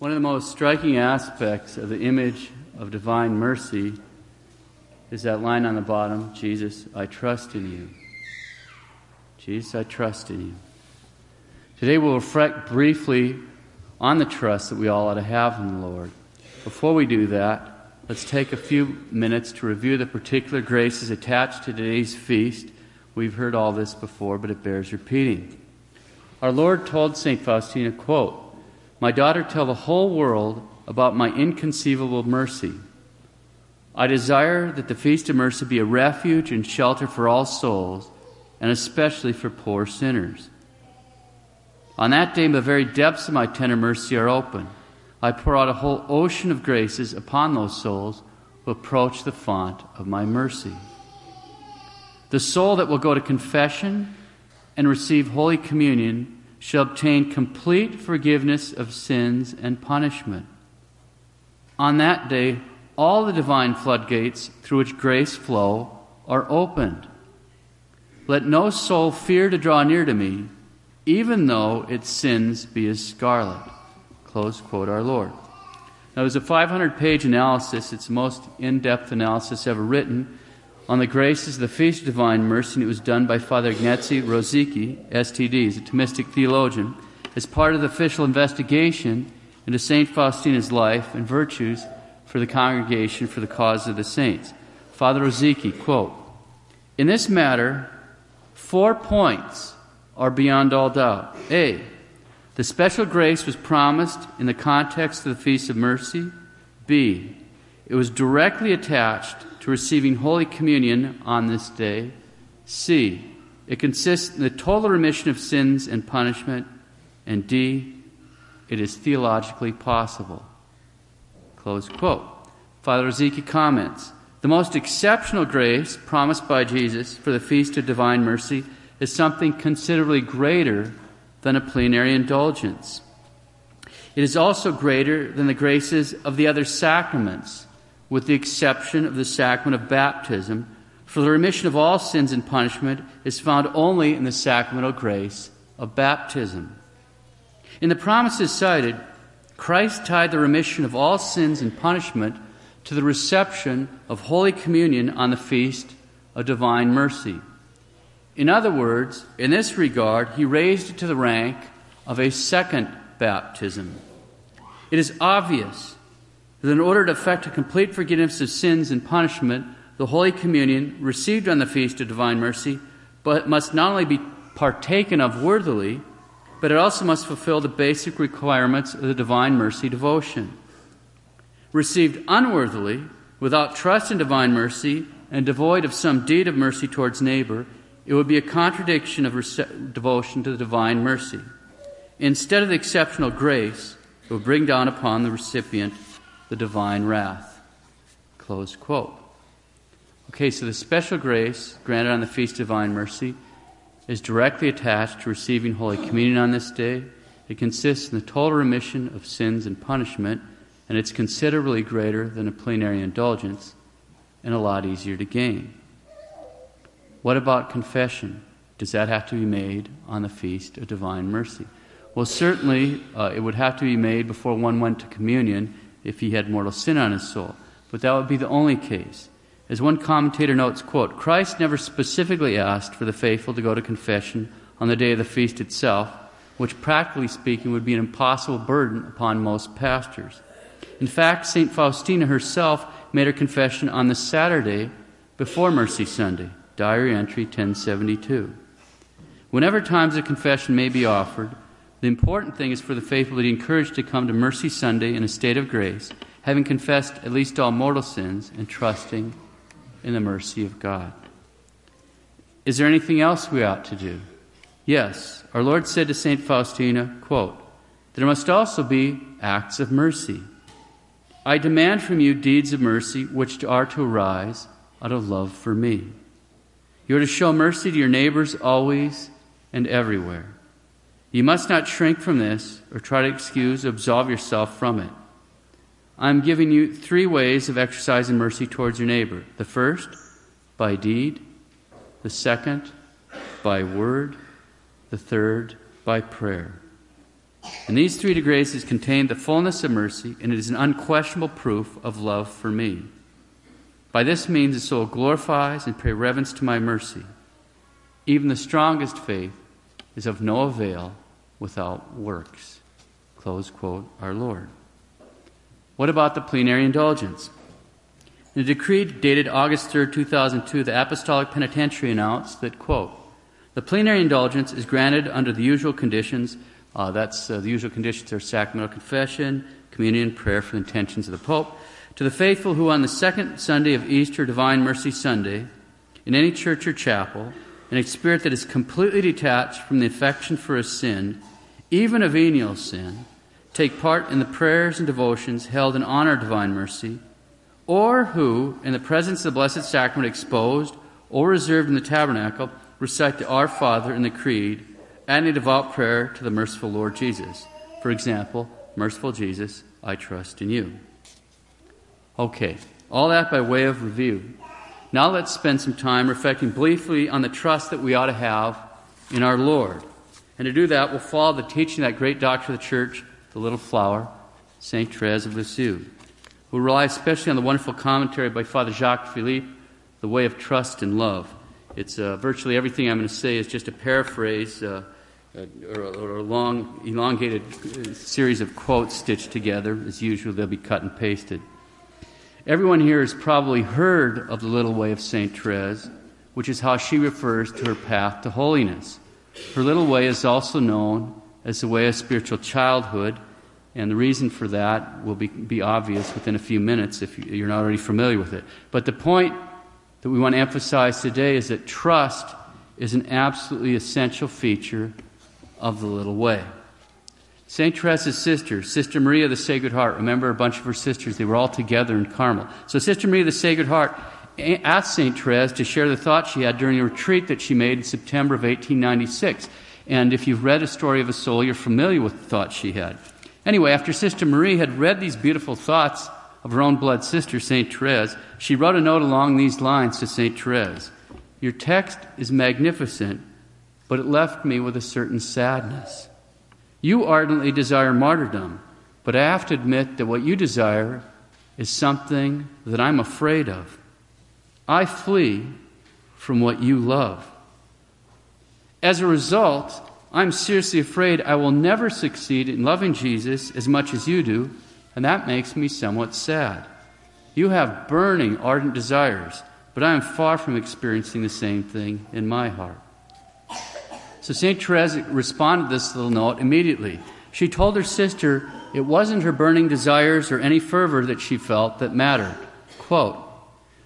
One of the most striking aspects of the image of divine mercy is that line on the bottom Jesus, I trust in you. Jesus, I trust in you. Today we'll reflect briefly on the trust that we all ought to have in the Lord. Before we do that, let's take a few minutes to review the particular graces attached to today's feast. We've heard all this before, but it bears repeating. Our Lord told St. Faustina, quote, My daughter, tell the whole world about my inconceivable mercy. I desire that the Feast of Mercy be a refuge and shelter for all souls, and especially for poor sinners. On that day, the very depths of my tender mercy are open. I pour out a whole ocean of graces upon those souls who approach the font of my mercy. The soul that will go to confession and receive Holy Communion shall obtain complete forgiveness of sins and punishment. On that day, all the divine floodgates through which grace flow are opened. Let no soul fear to draw near to me, even though its sins be as scarlet. Close quote our Lord. Now, it was a 500 page analysis. It's the most in depth analysis ever written on the graces of the Feast of Divine Mercy, and it was done by Father Ignacy Różycki, STD, he's a Thomistic theologian, as part of the official investigation into St. Faustina's life and virtues for the congregation for the cause of the saints. Father Różycki, quote, In this matter, four points are beyond all doubt. A. The special grace was promised in the context of the Feast of Mercy. B. It was directly attached to receiving Holy Communion on this day. C. It consists in the total remission of sins and punishment. And D. It is theologically possible. Close quote. Father Ezekiel comments The most exceptional grace promised by Jesus for the Feast of Divine Mercy is something considerably greater than a plenary indulgence. It is also greater than the graces of the other sacraments, with the exception of the sacrament of baptism, for the remission of all sins and punishment is found only in the sacramental grace of baptism. In the promises cited, Christ tied the remission of all sins and punishment to the reception of Holy Communion on the feast of divine mercy. In other words, in this regard, he raised it to the rank of a second baptism. It is obvious that in order to effect a complete forgiveness of sins and punishment, the Holy Communion, received on the feast of divine mercy, but must not only be partaken of worthily, but it also must fulfill the basic requirements of the divine mercy devotion. Received unworthily, without trust in divine mercy, and devoid of some deed of mercy towards neighbor, it would be a contradiction of rece- devotion to the divine mercy. Instead of the exceptional grace, it would bring down upon the recipient the divine wrath. Close quote. Okay, so the special grace granted on the Feast of Divine Mercy is directly attached to receiving Holy Communion on this day. It consists in the total remission of sins and punishment, and it's considerably greater than a plenary indulgence and a lot easier to gain. What about confession? Does that have to be made on the Feast of Divine Mercy? Well, certainly uh, it would have to be made before one went to communion if he had mortal sin on his soul, but that would be the only case. As one commentator notes, quote, Christ never specifically asked for the faithful to go to confession on the day of the feast itself, which practically speaking would be an impossible burden upon most pastors. In fact, St. Faustina herself made her confession on the Saturday before Mercy Sunday, diary entry 1072. Whenever times of confession may be offered, the important thing is for the faithful to be encouraged to come to Mercy Sunday in a state of grace, having confessed at least all mortal sins and trusting in the mercy of God. Is there anything else we ought to do? Yes. Our Lord said to St. Faustina, quote, There must also be acts of mercy. I demand from you deeds of mercy which are to arise out of love for me. You are to show mercy to your neighbors always and everywhere. You must not shrink from this or try to excuse or absolve yourself from it. I'm giving you three ways of exercising mercy towards your neighbor. The first, by deed. The second, by word. The third, by prayer. And these three graces contain the fullness of mercy, and it is an unquestionable proof of love for me. By this means, the soul glorifies and pays reverence to my mercy. Even the strongest faith is of no avail without works. Close quote, our Lord. What about the plenary indulgence? In a decree dated August 3, 2002, the Apostolic Penitentiary announced that, quote, the plenary indulgence is granted under the usual conditions. Uh, that's uh, the usual conditions are sacramental confession, communion, prayer for the intentions of the Pope. To the faithful who on the second Sunday of Easter, Divine Mercy Sunday, in any church or chapel, in a spirit that is completely detached from the affection for a sin, even a venial sin, take part in the prayers and devotions held in honor of divine mercy, or who, in the presence of the Blessed Sacrament exposed or reserved in the tabernacle, recite the Our Father and the Creed, and a devout prayer to the merciful Lord Jesus. For example, Merciful Jesus, I trust in you. Okay, all that by way of review. Now let's spend some time reflecting briefly on the trust that we ought to have in our Lord. And to do that, we'll follow the teaching of that great doctor of the church, the little flower, St. Therese of Lisieux, who relies especially on the wonderful commentary by Father Jacques Philippe, The Way of Trust and Love. It's uh, virtually everything I'm going to say is just a paraphrase uh, uh or, or, a long, elongated uh, series of quotes stitched together. As usual, they'll be cut and pasted. Everyone here has probably heard of the little way of St. Therese, which is how she refers to her path to holiness. Her little way is also known as the way of spiritual childhood, and the reason for that will be, be obvious within a few minutes if you're not already familiar with it. But the point that we want to emphasize today is that trust is an absolutely essential feature of the little way. St. Teresa's sister, Sister Maria of the Sacred Heart, remember a bunch of her sisters, they were all together in Carmel. So Sister Maria of the Sacred Heart asked St. Therese to share the thoughts she had during a retreat that she made in September of 1896. And if you've read A Story of a Soul, you're familiar with the thoughts she had. Anyway, after Sister Marie had read these beautiful thoughts of her own blood sister, St. Therese, she wrote a note along these lines to St. Therese Your text is magnificent, but it left me with a certain sadness. You ardently desire martyrdom, but I have to admit that what you desire is something that I'm afraid of. I flee from what you love. As a result, I'm seriously afraid I will never succeed in loving Jesus as much as you do and that makes me somewhat sad. You have burning, ardent desires, but I am far from experiencing the same thing in my heart. So St. Therese responded to this little note immediately. She told her sister it wasn't her burning desires or any fervor that she felt that mattered. Quote,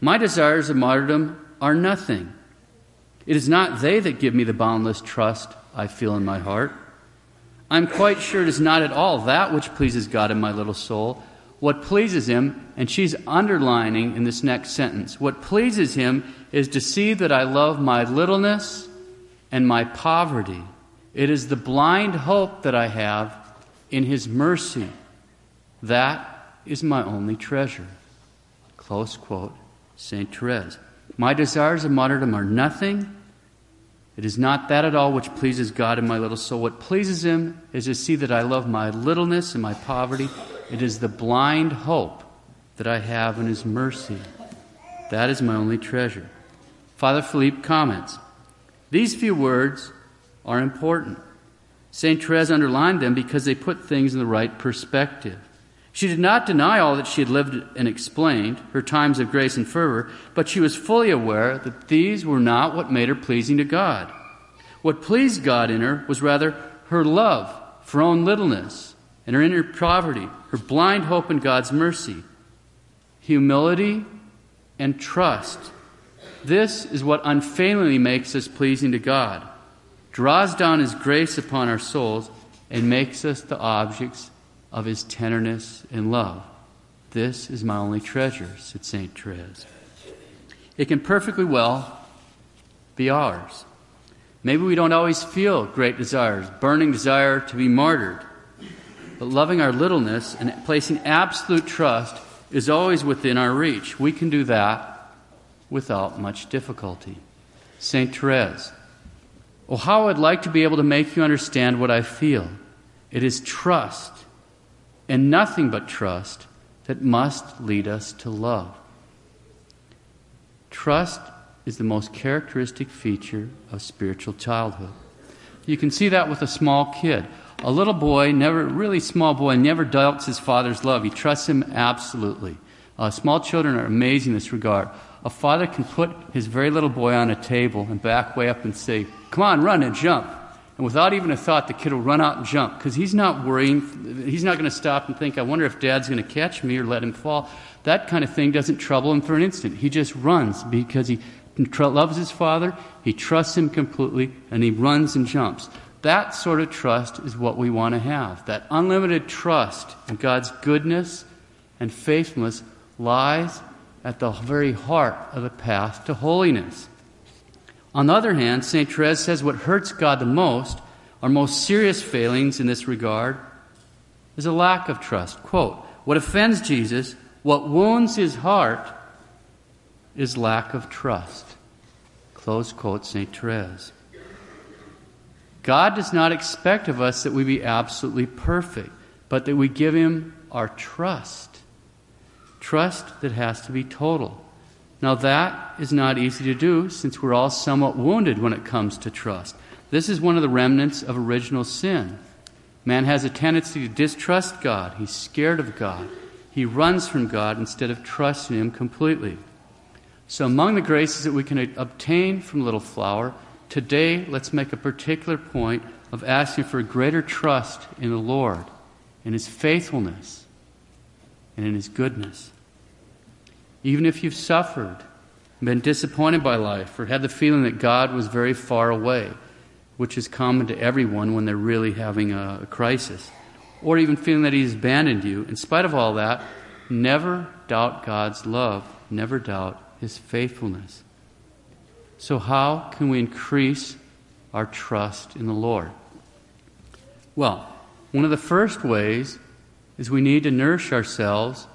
My desires of martyrdom are nothing. It is not they that give me the boundless trust I feel in my heart. I'm quite sure it is not at all that which pleases God in my little soul. What pleases Him, and she's underlining in this next sentence, what pleases Him is to see that I love my littleness and my poverty. It is the blind hope that I have in His mercy. That is my only treasure. Close quote, St. Therese. My desires of martyrdom are nothing it is not that at all which pleases God in my little soul. What pleases Him is to see that I love my littleness and my poverty. It is the blind hope that I have in His mercy. That is my only treasure. Father Philippe comments These few words are important. St. Therese underlined them because they put things in the right perspective. She did not deny all that she had lived and explained, her times of grace and fervor, but she was fully aware that these were not what made her pleasing to God. What pleased God in her was rather her love for her own littleness and her inner poverty, her blind hope in God's mercy, humility, and trust. This is what unfailingly makes us pleasing to God, draws down His grace upon our souls, and makes us the objects of his tenderness and love. This is my only treasure, said St. Therese. It can perfectly well be ours. Maybe we don't always feel great desires, burning desire to be martyred. But loving our littleness and placing absolute trust is always within our reach. We can do that without much difficulty. St. Therese. Oh, how I'd like to be able to make you understand what I feel. It is trust, and nothing but trust, that must lead us to love. Trust is the most characteristic feature of spiritual childhood. You can see that with a small kid. A little boy, never really small boy, never doubts his father's love. He trusts him absolutely. Uh, small children are amazing in this regard. A father can put his very little boy on a table and back way up and say, Come on, run and jump. And without even a thought, the kid will run out and jump because he's not worrying. He's not going to stop and think, I wonder if dad's going to catch me or let him fall. That kind of thing doesn't trouble him for an instant. He just runs because he loves his father, he trusts him completely, and he runs and jumps. That sort of trust is what we want to have. That unlimited trust in God's goodness and faithfulness lies at the very heart of the path to holiness. On the other hand, St. Therese says what hurts God the most, our most serious failings in this regard, is a lack of trust. Quote, What offends Jesus, what wounds his heart, is lack of trust. Close quote, St. Therese. God does not expect of us that we be absolutely perfect, but that we give Him our trust. Trust that has to be total. Now, that is not easy to do since we're all somewhat wounded when it comes to trust. This is one of the remnants of original sin. Man has a tendency to distrust God. He's scared of God. He runs from God instead of trusting Him completely. So, among the graces that we can obtain from Little Flower, today let's make a particular point of asking for greater trust in the Lord, in His faithfulness, and in His goodness. Even if you've suffered, been disappointed by life, or had the feeling that God was very far away, which is common to everyone when they're really having a, crisis, or even feeling that He's abandoned you, in spite of all that, never doubt God's love, never doubt his faithfulness. So, how can we increase our trust in the Lord? Well, one of the first ways is we need to nourish ourselves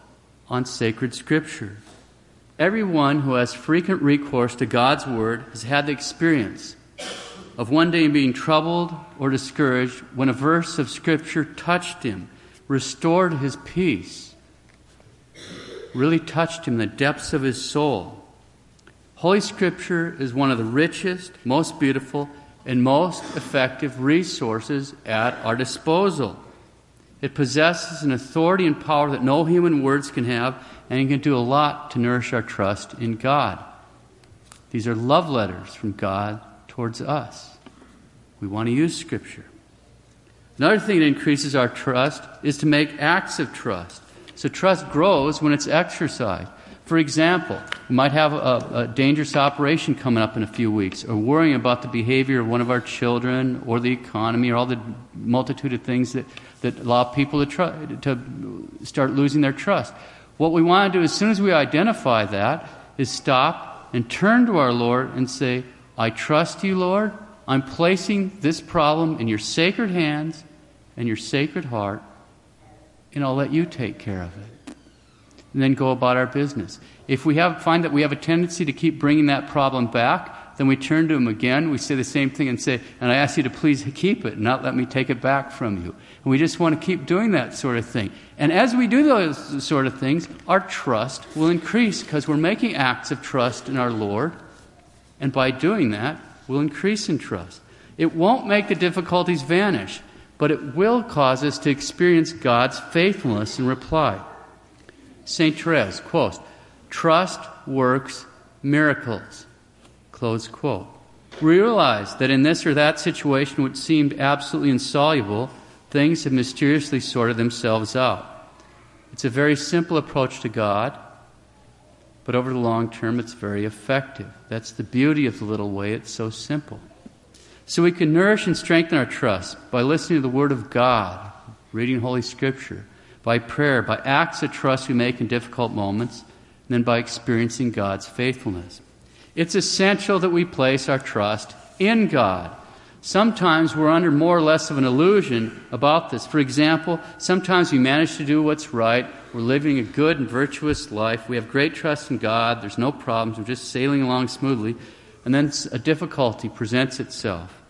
on sacred scripture. Everyone who has frequent recourse to God's Word has had the experience of one day being troubled or discouraged when a verse of Scripture touched him, restored his peace, really touched him in the depths of his soul. Holy Scripture is one of the richest, most beautiful, and most effective resources at our disposal. It possesses an authority and power that no human words can have, and it can do a lot to nourish our trust in God. These are love letters from God towards us. We want to use Scripture. Another thing that increases our trust is to make acts of trust. So trust grows when it's exercised. For example, we might have a, a, dangerous operation coming up in a few weeks, or worrying about the behavior of one of our children, or the economy, or all the multitude of things that, that allow people to, try, to start losing their trust. What we want to do as soon as we identify that is stop and turn to our Lord and say, I trust you, Lord. I'm placing this problem in your sacred hands and your sacred heart and I'll let you take care of it. And then go about our business. If we have, find that we have a tendency to keep bringing that problem back, then we turn to Him again. We say the same thing and say, and I ask you to please keep it not let me take it back from you. And we just want to keep doing that sort of thing. And as we do those sort of things, our trust will increase because we're making acts of trust in our Lord. And by doing that, we'll increase in trust. It won't make the difficulties vanish but it will cause us to experience God's faithfulness in reply. St. Therese, quote, trust works miracles, close quote. Realize that in this or that situation which seemed absolutely insoluble, things have mysteriously sorted themselves out. It's a very simple approach to God, but over the long term, it's very effective. That's the beauty of the little way, it's so simple. So we can nourish and strengthen our trust by listening to the Word of God, reading Holy Scripture, by prayer, by acts of trust we make in difficult moments, and then by experiencing God's faithfulness. It's essential that we place our trust in God. Sometimes we're under more or less of an illusion about this. For example, sometimes we manage to do what's right. We're living a good and virtuous life. We have great trust in God. There's no problems. We're just sailing along smoothly and then a difficulty presents itself.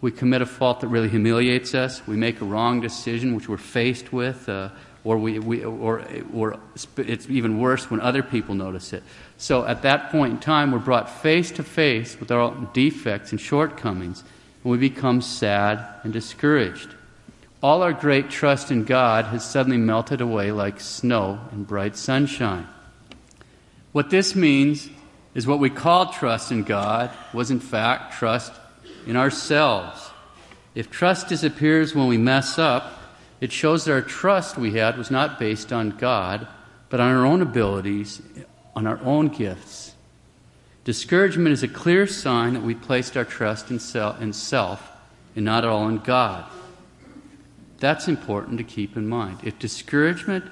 we commit a fault that really humiliates us, we make a wrong decision which we're faced with, uh, or, we, we, or, or it's even worse when other people notice it. So at that point in time, we're brought face to face with our defects and shortcomings, and we become sad and discouraged. All our great trust in God has suddenly melted away like snow in bright sunshine. What this means is what we call trust in God was in fact trust in ourselves. If trust disappears when we mess up, it shows that our trust we had was not based on God, but on our own abilities, on our own gifts. Discouragement is a clear sign that we placed our trust in self, and not at all in God. That's important to keep in mind. If discouragement,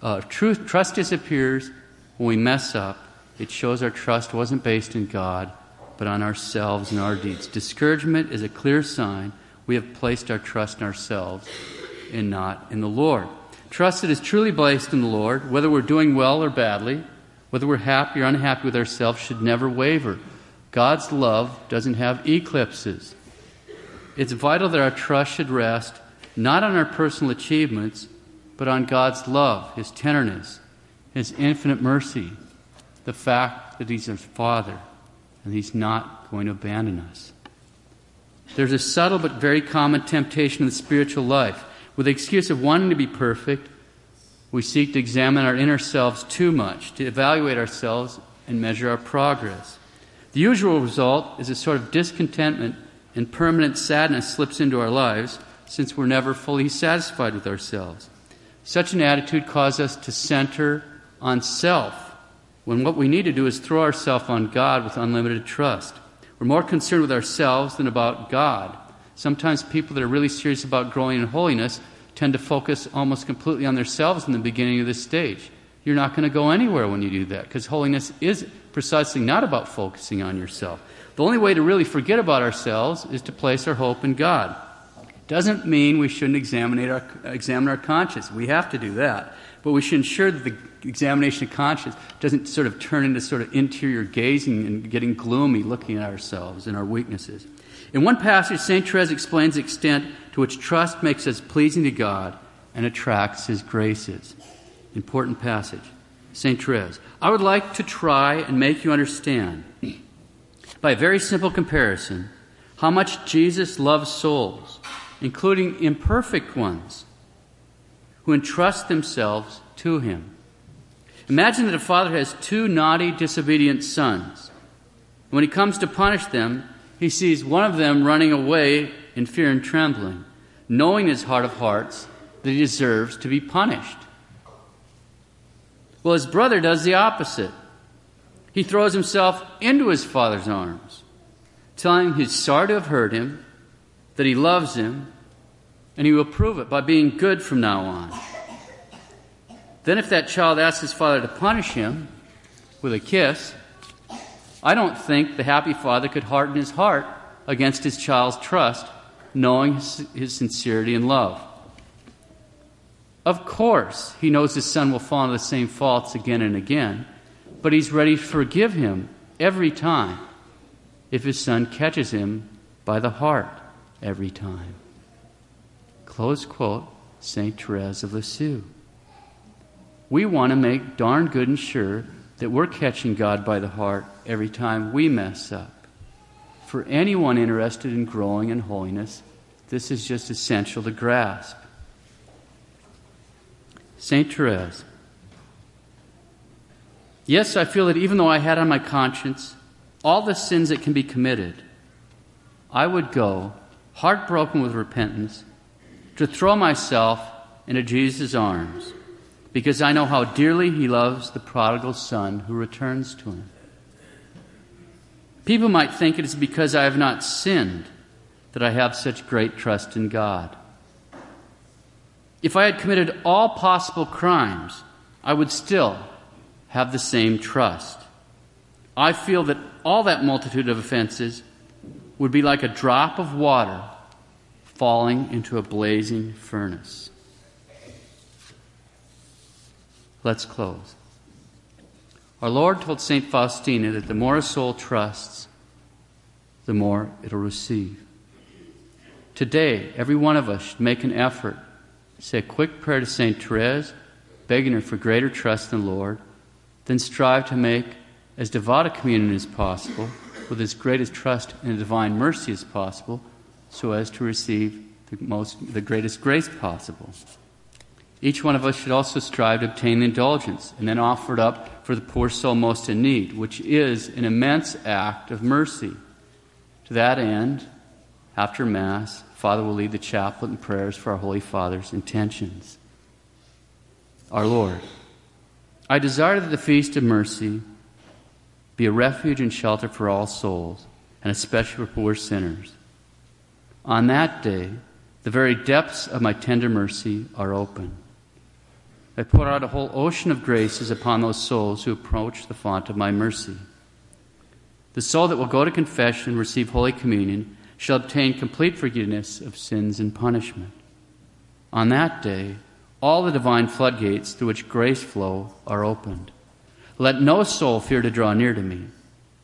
uh, truth, trust disappears when we mess up, it shows our trust wasn't based in God, but on ourselves and our deeds. Discouragement is a clear sign we have placed our trust in ourselves and not in the Lord. Trust that is truly based in the Lord, whether we're doing well or badly, whether we're happy or unhappy with ourselves, should never waver. God's love doesn't have eclipses. It's vital that our trust should rest not on our personal achievements, but on God's love, His tenderness, His infinite mercy, the fact that He's our Father and He's not going to abandon us. There's a subtle but very common temptation in the spiritual life. With the excuse of wanting to be perfect, we seek to examine our inner selves too much, to evaluate ourselves and measure our progress. The usual result is a sort of discontentment and permanent sadness slips into our lives since we're never fully satisfied with ourselves. Such an attitude causes us to center on self when what we need to do is throw ourselves on God with unlimited trust. We're more concerned with ourselves than about God. Sometimes people that are really serious about growing in holiness tend to focus almost completely on themselves in the beginning of this stage. You're not going to go anywhere when you do that because holiness is precisely not about focusing on yourself. The only way to really forget about ourselves is to place our hope in God. Doesn't mean we shouldn't examine our, examine our conscience. We have to do that. But we should ensure that the examination of conscience doesn't sort of turn into sort of interior gazing and getting gloomy looking at ourselves and our weaknesses. In one passage, St. Therese explains the extent to which trust makes us pleasing to God and attracts His graces. Important passage. St. Therese. I would like to try and make you understand, by a very simple comparison, how much Jesus loves souls, including imperfect ones, who entrust themselves to Him. Imagine that a father has two naughty, disobedient sons. When he comes to punish them, he sees one of them running away in fear and trembling, knowing in his heart of hearts that he deserves to be punished. Well, his brother does the opposite. He throws himself into his father's arms, telling him he's sorry to have hurt him, that he loves him, and he will prove it by being good from now on. Then, if that child asks his father to punish him with a kiss, I don't think the happy father could harden his heart against his child's trust, knowing his, his sincerity and love. Of course, he knows his son will fall into the same faults again and again, but he's ready to forgive him every time if his son catches him by the heart every time. Close quote, St. Therese of Lisieux. We want to make darn good and sure that we're catching God by the heart every time we mess up. For anyone interested in growing in holiness, this is just essential to grasp. St. Therese. Yes, I feel that even though I had on my conscience all the sins that can be committed, I would go, heartbroken with repentance, to throw myself into Jesus' arms because I know how dearly he loves the prodigal son who returns to him. People might think it is because I have not sinned that I have such great trust in God. If I had committed all possible crimes, I would still have the same trust. I feel that all that multitude of offenses would be like a drop of water falling into a blazing furnace. Let's close. Our Lord told St. Faustina that the more a soul trusts, the more it'll receive. Today, every one of us should make an effort, say a quick prayer to St. Therese, begging her for greater trust in the Lord, then strive to make as devout a communion as possible, with as great as trust in the divine mercy as possible, so as to receive the, most, the greatest grace possible. Each one of us should also strive to obtain the indulgence and then offer it up for the poor soul most in need, which is an immense act of mercy. To that end, after Mass, Father will lead the chaplet in prayers for our Holy Father's intentions. Our Lord, I desire that the feast of mercy be a refuge and shelter for all souls, and especially for poor sinners. On that day, the very depths of my tender mercy are open. I pour out a whole ocean of graces upon those souls who approach the font of my mercy. The soul that will go to confession and receive Holy Communion shall obtain complete forgiveness of sins and punishment. On that day, all the divine floodgates through which grace flow are opened. Let no soul fear to draw near to me,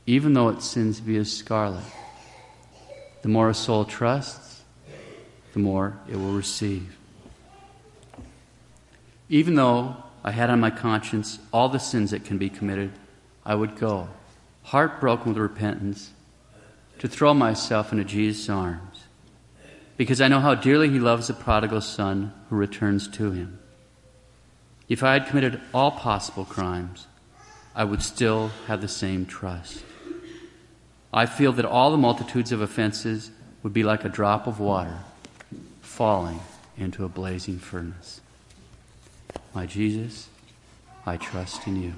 even though its sins be as scarlet. The more a soul trusts, the more it will receive. Even though I had on my conscience all the sins that can be committed, I would go, heartbroken with repentance, to throw myself into Jesus' arms, because I know how dearly He loves the prodigal son who returns to Him. If I had committed all possible crimes, I would still have the same trust. I feel that all the multitudes of offenses would be like a drop of water falling into a blazing furnace. My Jesus, I trust in you.